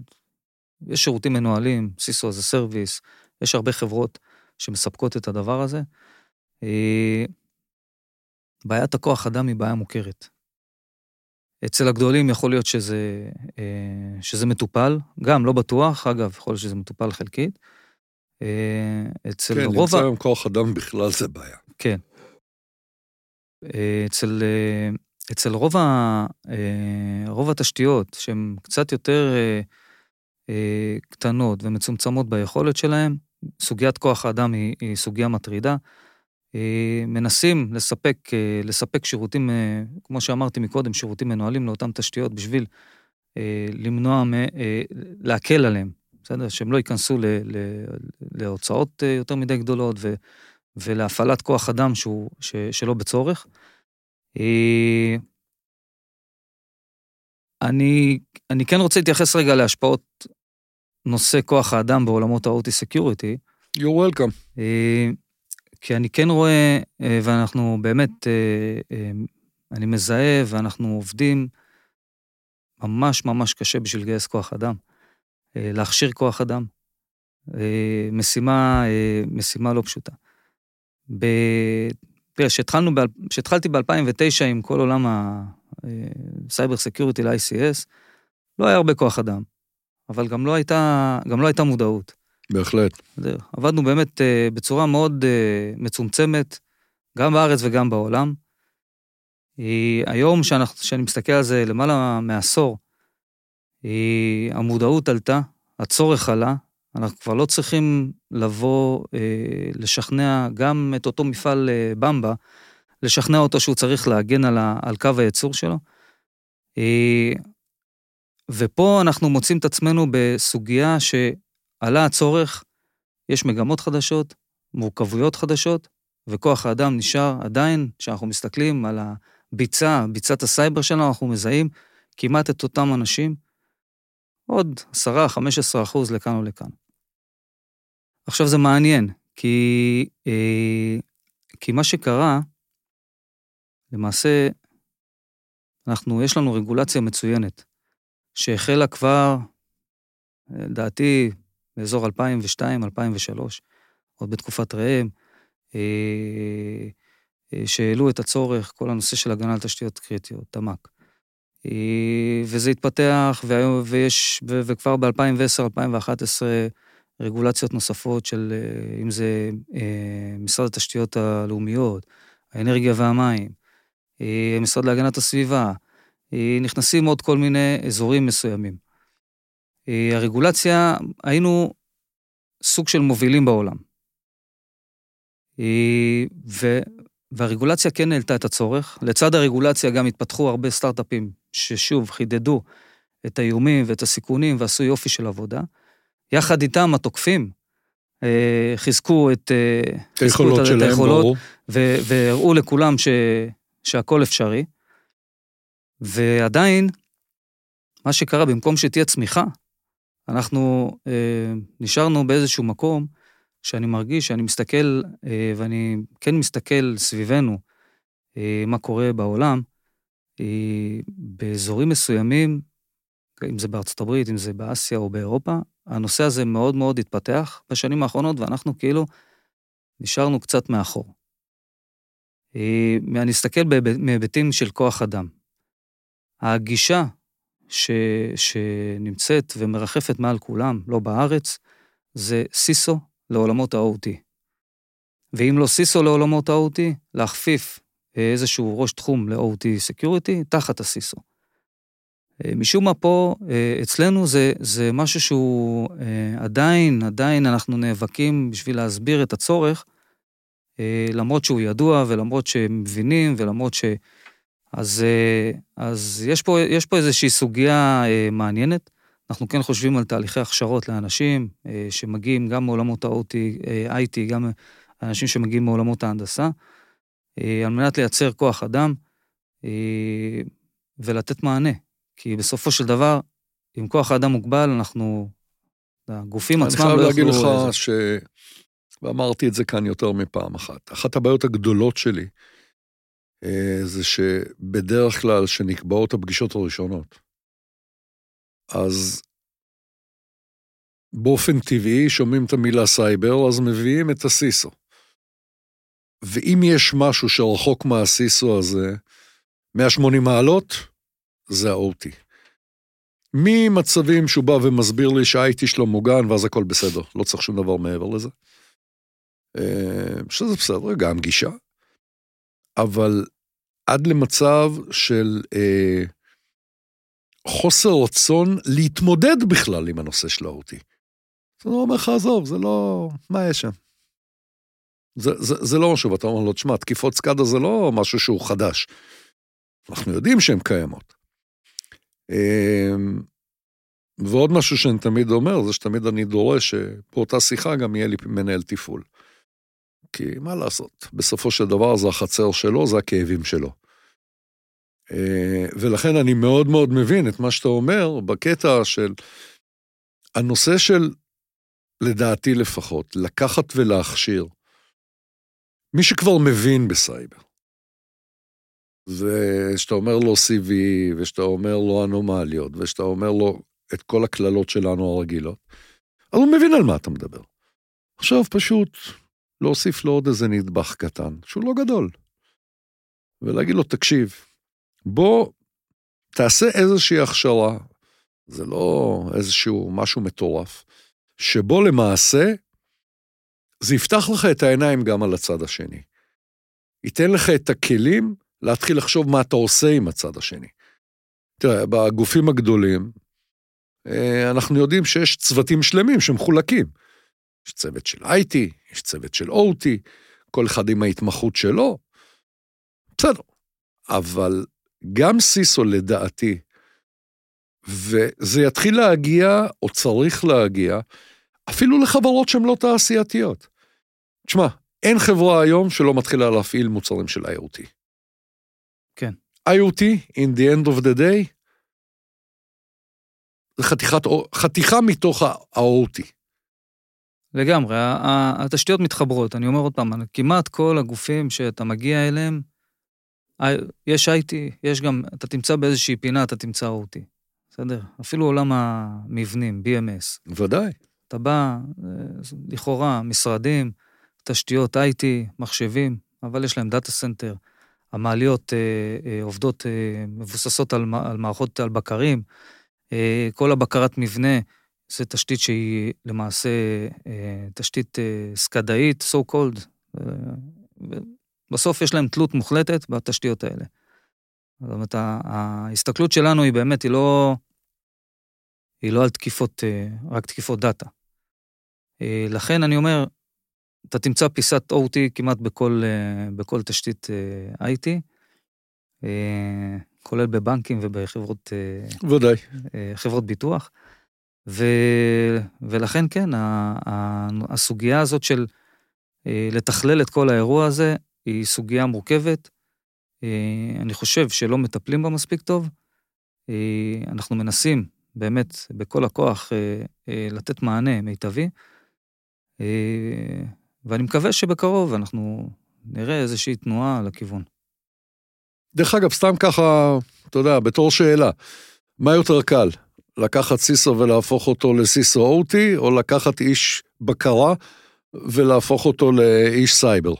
יש שירותים מנוהלים, סיסו a service, יש הרבה חברות שמספקות את הדבר הזה. אה, בעיית הכוח אדם היא בעיה מוכרת. אצל הגדולים יכול להיות שזה, אה, שזה מטופל, גם לא בטוח, אגב, יכול להיות שזה מטופל חלקית. אה, אצל כן, רוב... כן, למצוא היום כוח אדם בכלל זה בעיה. כן. אה, אצל, אצל רוב, ה, רוב התשתיות, שהן קצת יותר קטנות ומצומצמות ביכולת שלהן, סוגיית כוח האדם היא, היא סוגיה מטרידה. אה, מנסים לספק, אה, לספק שירותים, אה, כמו שאמרתי מקודם, שירותים מנוהלים לאותן תשתיות בשביל למנוע, להקל עליהם, בסדר? שהם לא ייכנסו ל, ל, להוצאות יותר מדי גדולות ו, ולהפעלת כוח אדם שהוא, ש, שלא בצורך. אני, אני כן רוצה להתייחס רגע להשפעות נושא כוח האדם בעולמות ה-OT Security. You're welcome. כי אני כן רואה, אה, ואנחנו באמת, אה, אה, אני מזהה ואנחנו עובדים ממש ממש קשה בשביל לגייס כוח אדם, להכשיר כוח אדם. משימה, משימה לא פשוטה. תראה, כשהתחלתי ב-2009 עם כל עולם ה cyber security ל-ICS, לא היה הרבה כוח אדם, אבל גם לא הייתה, גם לא הייתה מודעות. בהחלט. עבדנו באמת אה, בצורה מאוד אה, מצומצמת, גם בארץ וגם בעולם. היום, כשאני מסתכל על זה למעלה מעשור, המודעות עלתה, הצורך עלה, אנחנו כבר לא צריכים לבוא, אה, לשכנע גם את אותו מפעל אה, במבה, לשכנע אותו שהוא צריך להגן על, ה, על קו הייצור שלו. אה, ופה אנחנו מוצאים את עצמנו בסוגיה שעלה הצורך, יש מגמות חדשות, מורכבויות חדשות, וכוח האדם נשאר עדיין, כשאנחנו מסתכלים על הביצה, ביצת הסייבר שלנו, אנחנו מזהים כמעט את אותם אנשים, עוד 10-15 אחוז לכאן או לכאן. עכשיו זה מעניין, כי, אה, כי מה שקרה, למעשה, אנחנו, יש לנו רגולציה מצוינת, שהחלה כבר, לדעתי, באזור 2002-2003, עוד בתקופת ראם, אה, אה, שהעלו את הצורך, כל הנושא של הגנה על תשתיות קריטיות, תמ"ק. אה, וזה התפתח, ויש, וכבר ב-2010-2011, רגולציות נוספות של, אם זה משרד התשתיות הלאומיות, האנרגיה והמים, המשרד להגנת הסביבה, נכנסים עוד כל מיני אזורים מסוימים. הרגולציה, היינו סוג של מובילים בעולם. ו, והרגולציה כן העלתה את הצורך. לצד הרגולציה גם התפתחו הרבה סטארט-אפים ששוב חידדו את האיומים ואת הסיכונים ועשו יופי של עבודה. יחד איתם התוקפים אה, חיזקו את, אה, היכולות את, שלהם, ברור. והראו לכולם ש, שהכל אפשרי. ועדיין, מה שקרה, במקום שתהיה צמיחה, אנחנו אה, נשארנו באיזשהו מקום שאני מרגיש שאני מסתכל, אה, ואני כן מסתכל סביבנו, אה, מה קורה בעולם, אה, באזורים מסוימים, אם זה בארצות הברית, אם זה באסיה או באירופה, הנושא הזה מאוד מאוד התפתח בשנים האחרונות, ואנחנו כאילו נשארנו קצת מאחור. אני אסתכל מהיבטים של כוח אדם. הגישה ש, שנמצאת ומרחפת מעל כולם, לא בארץ, זה סיסו לעולמות ה-OT. ואם לא סיסו לעולמות ה-OT, להכפיף איזשהו ראש תחום ל-OT Security תחת הסיסו. אה, משום מה פה, אה, אצלנו זה, זה משהו שהוא אה, עדיין, עדיין אנחנו נאבקים בשביל להסביר את הצורך, למרות שהוא ידוע ולמרות שהם מבינים ולמרות ש... אז, אז יש, פה, יש פה איזושהי סוגיה מעניינת. אנחנו כן חושבים על תהליכי הכשרות לאנשים אה, שמגיעים גם מעולמות ה-OT, אה, IT, גם אנשים שמגיעים מעולמות ההנדסה, אה, על מנת לייצר כוח אדם ולתת מענה. כי בסופו של דבר, עם כוח האדם מוגבל, אנחנו, הגופים עצמם לא יוכלו... אני חייב להגיד לך ש... ואמרתי את זה כאן יותר מפעם אחת. אחת הבעיות הגדולות שלי זה שבדרך כלל, שנקבעות הפגישות הראשונות, אז באופן טבעי שומעים את המילה סייבר, אז מביאים את הסיסו. ואם יש משהו שרחוק מהסיסו הזה, 180 מעלות, זה ה-OT. ממצבים שהוא בא ומסביר לי שה-IT שלו מוגן ואז הכל בסדר, לא צריך שום דבר מעבר לזה. אה, שזה בסדר, גם גישה. אבל עד למצב של אה, חוסר רצון להתמודד בכלל עם הנושא של ה-OT. אז אני אומר לך, עזוב, זה לא... מה יש שם? זה, זה, זה לא משהו, ואתה אומר לו, תשמע, תקיפות סקאדה זה לא משהו שהוא חדש. אנחנו יודעים שהן קיימות. אמ, ועוד משהו שאני תמיד אומר, זה שתמיד אני דורש שבאותה שיחה גם יהיה לי מנהל תפעול. כי מה לעשות, בסופו של דבר זה החצר שלו, זה הכאבים שלו. אה, ולכן אני מאוד מאוד מבין את מה שאתה אומר בקטע של הנושא של, לדעתי לפחות, לקחת ולהכשיר. מי שכבר מבין בסייבר, ושאתה אומר לו CV, ושאתה אומר לו אנומליות, ושאתה אומר לו את כל הקללות שלנו הרגילות, אז הוא מבין על מה אתה מדבר. עכשיו פשוט להוסיף לו עוד איזה נדבך קטן, שהוא לא גדול, ולהגיד לו, תקשיב, בוא תעשה איזושהי הכשרה, זה לא איזשהו משהו מטורף, שבו למעשה זה יפתח לך את העיניים גם על הצד השני. ייתן לך את הכלים להתחיל לחשוב מה אתה עושה עם הצד השני. תראה, בגופים הגדולים, אה, אנחנו יודעים שיש צוותים שלמים שמחולקים. יש צוות של IT, יש צוות של OT, כל אחד עם ההתמחות שלו. בסדר. אבל גם סיסו לדעתי, וזה יתחיל להגיע, או צריך להגיע, אפילו לחברות שהן לא תעשייתיות. תשמע, אין חברה היום שלא מתחילה להפעיל מוצרים של IoT. כן. IoT, in the end of the day, זה חתיכת, חתיכה מתוך ה-OT. לגמרי, התשתיות מתחברות. אני אומר עוד פעם, כמעט כל הגופים שאתה מגיע אליהם, יש IT, יש גם, אתה תמצא באיזושהי פינה, אתה תמצא OT. בסדר? אפילו עולם המבנים, BMS. ודאי. אתה בא, אה, לכאורה, משרדים, תשתיות IT, מחשבים, אבל יש להם data center. המעליות אה, אה, עובדות, אה, מבוססות על, על מערכות, על בקרים. כל הבקרת מבנה זה תשתית שהיא למעשה אה, תשתית אה, סקאדאית, so called. אה, בסוף יש להם תלות מוחלטת בתשתיות האלה. זאת אומרת, ההסתכלות שלנו היא באמת, היא לא, היא לא על תקיפות, רק תקיפות דאטה. לכן אני אומר, אתה תמצא פיסת OT כמעט בכל, בכל תשתית IT, כולל בבנקים ובחברות... ודאי. חברות ביטוח. ו, ולכן כן, הסוגיה הזאת של לתכלל את כל האירוע הזה, היא סוגיה מורכבת. אני חושב שלא מטפלים בה מספיק טוב. אנחנו מנסים באמת בכל הכוח לתת מענה מיטבי. אה, ואני מקווה שבקרוב אנחנו נראה איזושהי תנועה לכיוון. דרך אגב, סתם ככה, אתה יודע, בתור שאלה, מה יותר קל, לקחת סיסו ולהפוך אותו לסיסו אוטי, או לקחת איש בקרה ולהפוך אותו לאיש סייבר?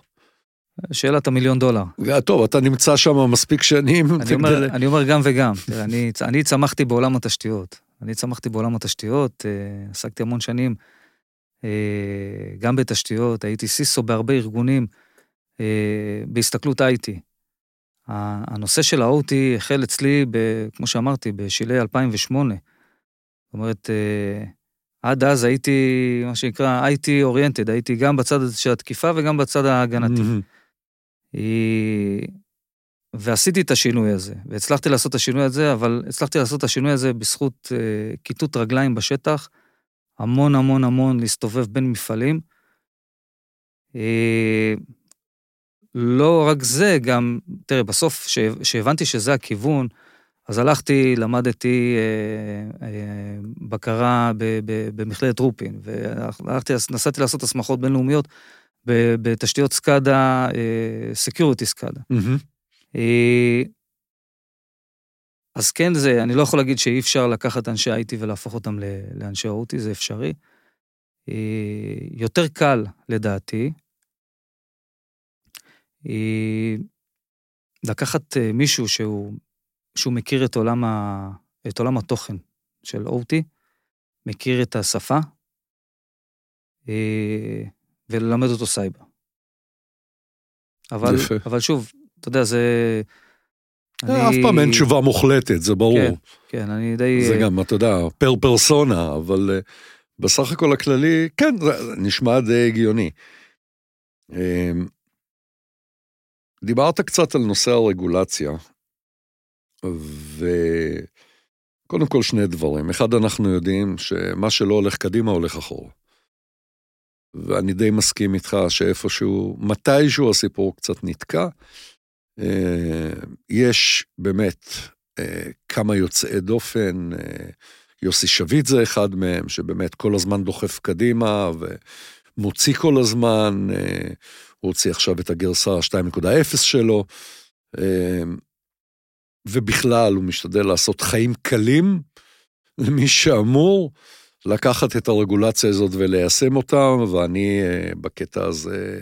שאלת המיליון דולר. אה, טוב, אתה נמצא שם מספיק שנים. אני אומר, אני אומר גם וגם. אני, אני צמחתי בעולם התשתיות. אני צמחתי בעולם התשתיות, אה, עסקתי המון שנים אה, גם בתשתיות, הייתי סיסו בהרבה ארגונים, אה, בהסתכלות IT. הנושא של ה-OT החל אצלי, ב, כמו שאמרתי, בשלהי 2008. זאת אומרת, אה, עד אז הייתי, מה שנקרא, IT אוריינטד, הייתי גם בצד של התקיפה וגם בצד ההגנתי. ועשיתי את השינוי הזה, והצלחתי לעשות את השינוי הזה, אבל הצלחתי לעשות את השינוי הזה בזכות כיתות רגליים בשטח, המון המון המון להסתובב בין מפעלים. אה, לא רק זה, גם, תראה, בסוף, כשהבנתי שזה הכיוון, אז הלכתי, למדתי אה, אה, בקרה במכללת רופין, והלכתי, נסעתי לעשות הסמכות בינלאומיות בתשתיות SCADA, security SCADA. אז כן זה, אני לא יכול להגיד שאי אפשר לקחת אנשי IT ולהפוך אותם לאנשי OT, זה אפשרי. אה, יותר קל, לדעתי, אה, לקחת אה, מישהו שהוא, שהוא מכיר את עולם, ה, את עולם התוכן של OT, מכיר את השפה, וללמד אותו סייבר. אבל, אבל שוב, אתה יודע, זה... אני... אף פעם אין תשובה מוחלטת, זה ברור. כן, כן, אני די... זה גם, אתה יודע, פר פרסונה, אבל אה, בסך הכל הכללי, כן, זה נשמע די הגיוני. דיברת קצת על נושא הרגולציה, וקודם כל שני דברים. אחד, אנחנו יודעים שמה שלא הולך קדימה הולך אחורה. ואני די מסכים איתך שאיפשהו, מתישהו הסיפור קצת נתקע, אה, יש באמת אה, כמה יוצאי דופן, אה, יוסי שביט זה אחד מהם, שבאמת כל הזמן דוחף קדימה ומוציא כל הזמן, הוא הוציא עכשיו את הגרסה 2.0 שלו, ובכלל הוא משתדל לעשות חיים קלים למי שאמור לקחת את הרגולציה הזאת וליישם אותה, ואני בקטע הזה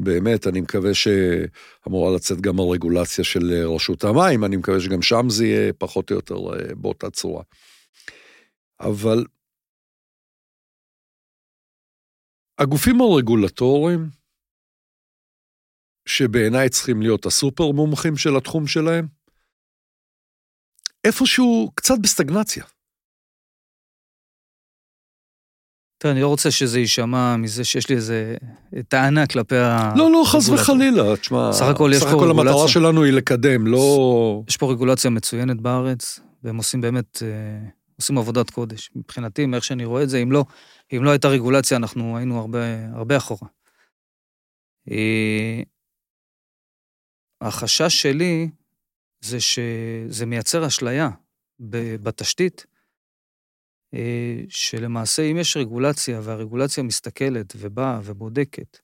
באמת, אני מקווה שאמורה לצאת גם הרגולציה של אה, רשות המים, אני מקווה שגם שם זה יהיה פחות או יותר אה, באותה צורה. אבל הגופים הרגולטוריים, שבעיניי צריכים להיות הסופר מומחים של התחום שלהם, איפשהו קצת בסטגנציה. תראה, אני לא רוצה שזה יישמע מזה שיש לי איזה טענה כלפי ה... לא, לא, חס וחלילה, תשמע, סך הכל יש סך פה הכל המטרה רגולציה. שלנו היא לקדם, לא... יש פה רגולציה מצוינת בארץ, והם עושים באמת, אה, עושים עבודת קודש. מבחינתי, מאיך שאני רואה את זה, אם לא, אם לא הייתה רגולציה, אנחנו היינו הרבה, הרבה אחורה. אה, החשש שלי זה שזה מייצר אשליה בתשתית, אה, שלמעשה אם יש רגולציה והרגולציה מסתכלת ובאה ובודקת,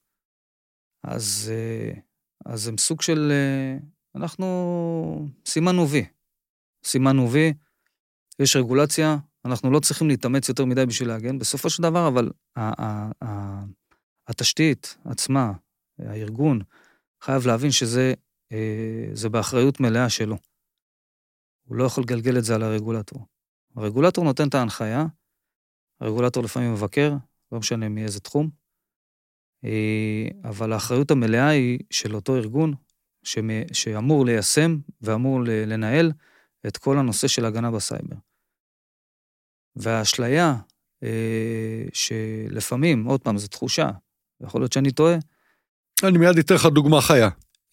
אז, אה, אז הם סוג של, אה, אנחנו סימנו וי. סימנו וי, יש רגולציה, אנחנו לא צריכים להתאמץ יותר מדי בשביל להגן. בסופו של דבר, אבל התשתית עצמה, הארגון, חייב להבין שזה זה באחריות מלאה שלו. הוא לא יכול לגלגל את זה על הרגולטור. הרגולטור נותן את ההנחיה, הרגולטור לפעמים מבקר, לא משנה מאיזה תחום, אה, אבל האחריות המלאה היא של אותו ארגון שאמור ליישם ואמור לנהל את כל הנושא של הגנה בסייבר. והאשליה, אה, שלפעמים, עוד פעם, זו תחושה, יכול להיות שאני טועה, אני מיד אתן לך דוגמה חיה.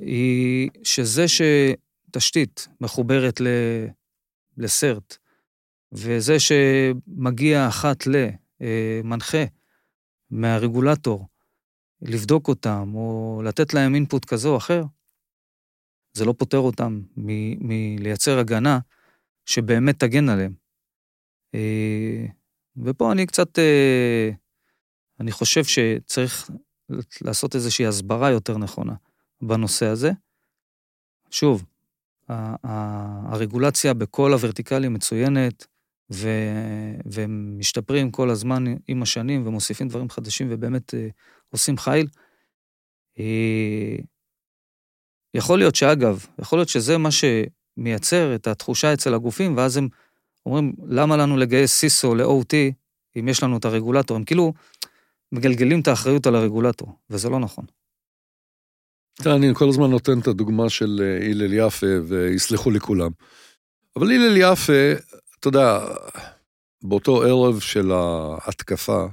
היא שזה שתשתית מחוברת ל... לסרט, וזה שמגיע אחת למנחה מהרגולטור לבדוק אותם, או לתת להם אינפוט כזה או אחר, זה לא פוטר אותם מ- מלייצר הגנה שבאמת תגן עליהם. אה, ופה אני קצת, אה, אני חושב שצריך לעשות איזושהי הסברה יותר נכונה בנושא הזה. שוב, הרגולציה בכל הוורטיקלים מצוינת, ו- והם משתפרים כל הזמן עם השנים ומוסיפים דברים חדשים ובאמת אה, עושים חיל. אה, יכול להיות שאגב, יכול להיות שזה מה שמייצר את התחושה אצל הגופים, ואז הם אומרים, למה לנו לגייס סיסו ל-OT אם יש לנו את הרגולטור? הם כאילו מגלגלים את האחריות על הרגולטור, וזה לא נכון. תראה, אני כל הזמן נותן את הדוגמה של אה, הלל יפה, ויסלחו לי כולם. אבל הלל יפה, אתה יודע, באותו ערב של ההתקפה,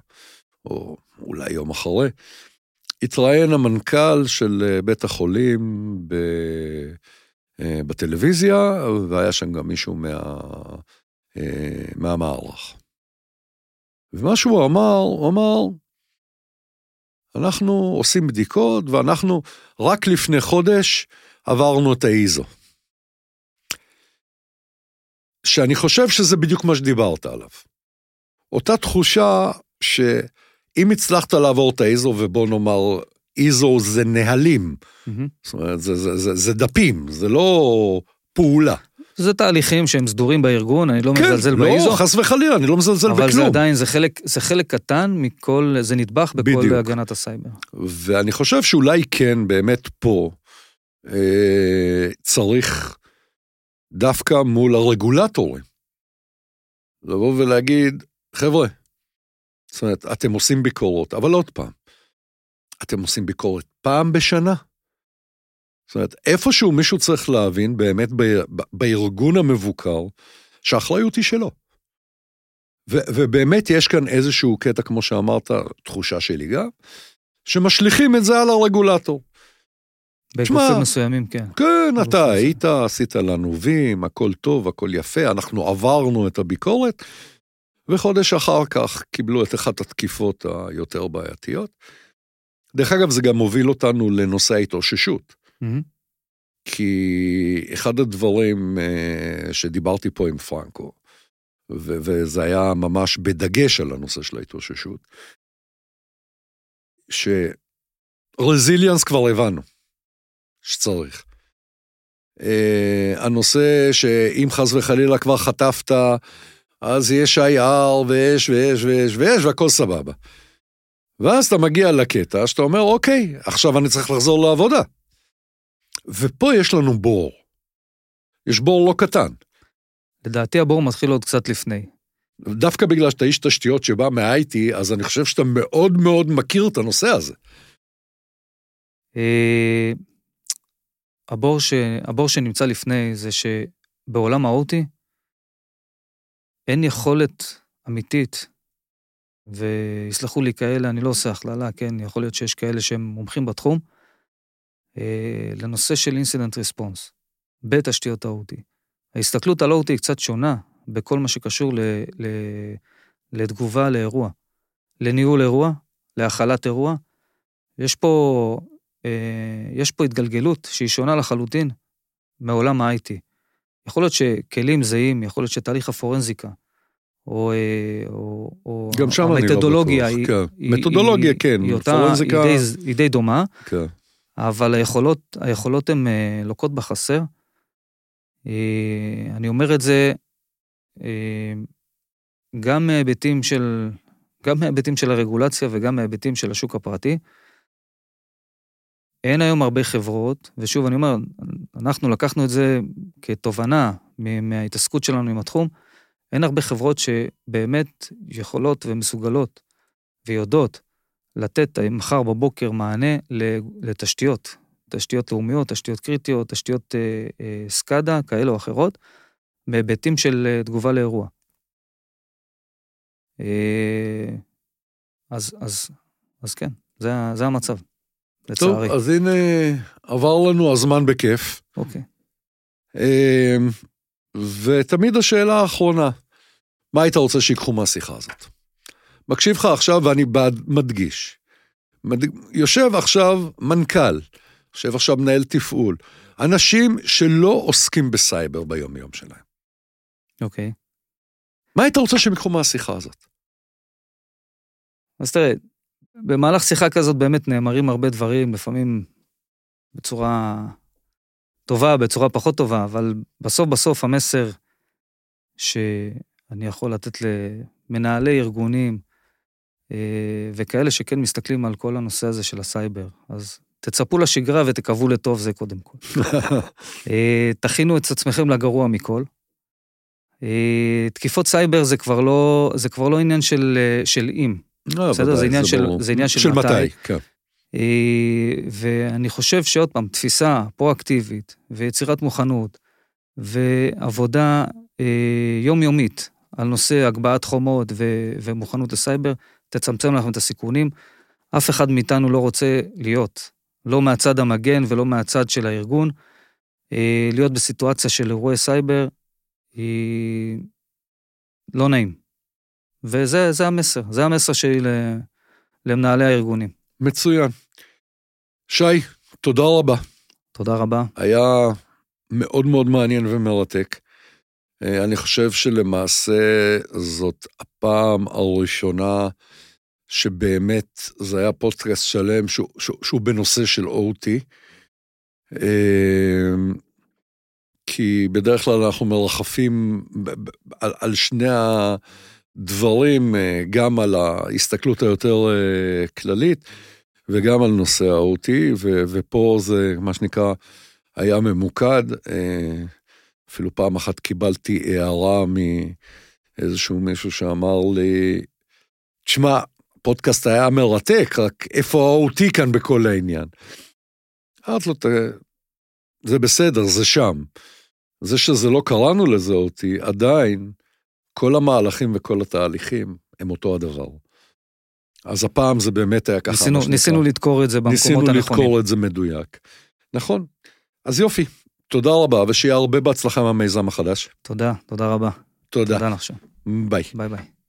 או אולי יום אחרי, התראיין המנכ"ל של אה, בית החולים ב... אה, בטלוויזיה, והיה שם גם מישהו מה... מהמערך. ומה שהוא אמר, הוא אמר, אנחנו עושים בדיקות, ואנחנו רק לפני חודש עברנו את האיזו. שאני חושב שזה בדיוק מה שדיברת עליו. אותה תחושה שאם הצלחת לעבור את האיזו, ובוא נאמר, איזו זה נהלים, מהמם. זאת אומרת, זה, זה, זה, זה דפים, זה לא פעולה. זה תהליכים שהם סדורים בארגון, אני לא מזלזל לא, באיזו, חס וחלילה, אני לא מזלזל אבל זה בכלום. עדיין, זה חלק, זה חלק קטן מכל, זה נדבך בכל בדיוק. הגנת הסייבר. ואני חושב שאולי כן, באמת פה, אה, צריך דווקא מול הרגולטורים, לבוא ולהגיד, חבר'ה, זאת אומרת, אתם עושים ביקורות, אבל עוד פעם, אתם עושים ביקורת פעם בשנה? זאת אומרת, איפשהו מישהו צריך להבין באמת ב- ב- בארגון המבוקר, שהאחריות היא שלו. ו- ובאמת יש כאן איזשהו קטע, כמו שאמרת, תחושה שלי גם, שמשליכים את זה על הרגולטור. בגופים מסוימים, כן. כן, אתה. היית, עשית לנו ווים, הכל טוב, הכל יפה, אנחנו עברנו את הביקורת, וחודש אחר כך קיבלו את אחת התקיפות היותר בעייתיות. דרך אגב, זה גם מוביל אותנו לנושא ההתאוששות, מהמם. כי אחד הדברים אה, שדיברתי פה עם פרנקו, ו- וזה היה ממש בדגש על הנושא של ההתאוששות, שרזיליאנס כבר הבנו שצריך. אה, הנושא שאם חס וחלילה כבר חטפת, אז יש IR ויש ויש ויש ויש והכל סבבה. ואז אתה מגיע לקטע שאתה אומר, אוקיי, עכשיו אני צריך לחזור לעבודה. ופה יש לנו בור. יש בור לא קטן. לדעתי הבור מתחיל עוד קצת לפני. דווקא בגלל שאתה איש תשתיות שבא מה-IT, אז אני חושב שאתה מאוד מאוד מכיר את הנושא הזה. אה, הבור, ש... הבור שנמצא לפני זה שבעולם ה-OT אין יכולת אמיתית ויסלחו לי כאלה, אני לא עושה הכללה, כן, יכול להיות שיש כאלה שהם מומחים בתחום, אה, לנושא של אינסידנט ריספונס בתשתיות ה-OT. ההסתכלות על OT היא קצת שונה בכל מה שקשור ל, ל, לתגובה לאירוע, לניהול אירוע, להכלת אירוע. יש פה, אה, יש פה התגלגלות שהיא שונה לחלוטין מעולם ה-IT. יכול להיות שכלים זהים, יכול להיות שתהליך הפורנזיקה, או, אה, או, או גם שם אני לא בטוח, היא, כן. היא, מתודולוגיה, היא, כן, היא אותה, פורנזיקה... היא די, היא די דומה, כן. אבל היכולות, היכולות הן אה, לוקות בחסר. אני אומר את זה גם מהיבטים של, גם מהיבטים של הרגולציה וגם מהיבטים של השוק הפרטי. אין היום הרבה חברות, ושוב, אני אומר, אנחנו לקחנו את זה כתובנה מההתעסקות שלנו עם התחום, אין הרבה חברות שבאמת יכולות ומסוגלות ויודעות לתת מחר בבוקר מענה לתשתיות, תשתיות לאומיות, תשתיות קריטיות, תשתיות אה, אה, סקאדה, כאלה או אחרות, בהיבטים של אה, תגובה לאירוע. אה, אז, אז, אז כן, זה, זה המצב, לצערי. טוב, אז הנה, עבר לנו הזמן בכיף. אוקיי. אה, ותמיד השאלה האחרונה, מה היית רוצה שיקחו מהשיחה הזאת? מקשיב לך עכשיו ואני מדגיש. יושב עכשיו מנכ"ל, יושב עכשיו מנהל תפעול, אנשים שלא עוסקים בסייבר ביום-יום שלהם. אוקיי. מה היית רוצה שהם יקחו מהשיחה הזאת? אז תראה, במהלך שיחה כזאת באמת נאמרים הרבה דברים, לפעמים בצורה טובה, בצורה פחות טובה, אבל בסוף בסוף המסר שאני יכול לתת למנהלי ארגונים וכאלה שכן מסתכלים על כל הנושא הזה של הסייבר, אז תצפו לשגרה ותקוו לטוב זה קודם כל. אה, תכינו את עצמכם לגרוע מכל. אה, תקיפות סייבר זה כבר לא, זה כבר לא עניין של, של אם. לא, בסדר? זה עניין, של, זה עניין של, של מתי. מתי כן. אה, ואני חושב שעוד פעם, תפיסה פרואקטיבית ויצירת מוכנות ועבודה אה, יומיומית על נושא הגבהת חומות ו, ומוכנות לסייבר, תצמצם לכם את הסיכונים. אף אחד מאיתנו לא רוצה להיות, לא מהצד המגן ולא מהצד של הארגון, אה, להיות בסיטואציה של אירועי סייבר היא לא נעים. וזה המסר, זה המסר שלי למנהלי הארגונים. מצוין. שי, תודה רבה. תודה רבה. היה מאוד מאוד מעניין ומרתק. אה, אני חושב שלמעשה זאת הפעם הראשונה שבאמת זה היה פודקאסט שלם שהוא, שהוא, שהוא בנושא של OT. אה, כי בדרך כלל אנחנו מרחפים על, על שני ה... דברים אה, גם על ההסתכלות היותר כללית וגם על נושא ה-OT, ופה זה מה שנקרא היה ממוקד. אפילו פעם אחת קיבלתי הערה מאיזשהו מישהו שאמר לי, תשמע, פודקאסט היה מרתק, רק איפה ה-OT כאן בכל העניין? אמרתי לו, זה בסדר, זה שם. זה שזה לא קראנו לזה אותי, עדיין, כל המהלכים וכל התהליכים הם אותו הדבר. אז הפעם זה באמת היה ככה. ניסינו, ניסינו לדקור את זה במקומות הנכונים. ניסינו לדקור את זה מדויק. נכון. אז יופי, תודה רבה, ושיהיה הרבה בהצלחה במיזם החדש. תודה, תודה רבה. תודה. תודה לך שם. ביי. ביי ביי.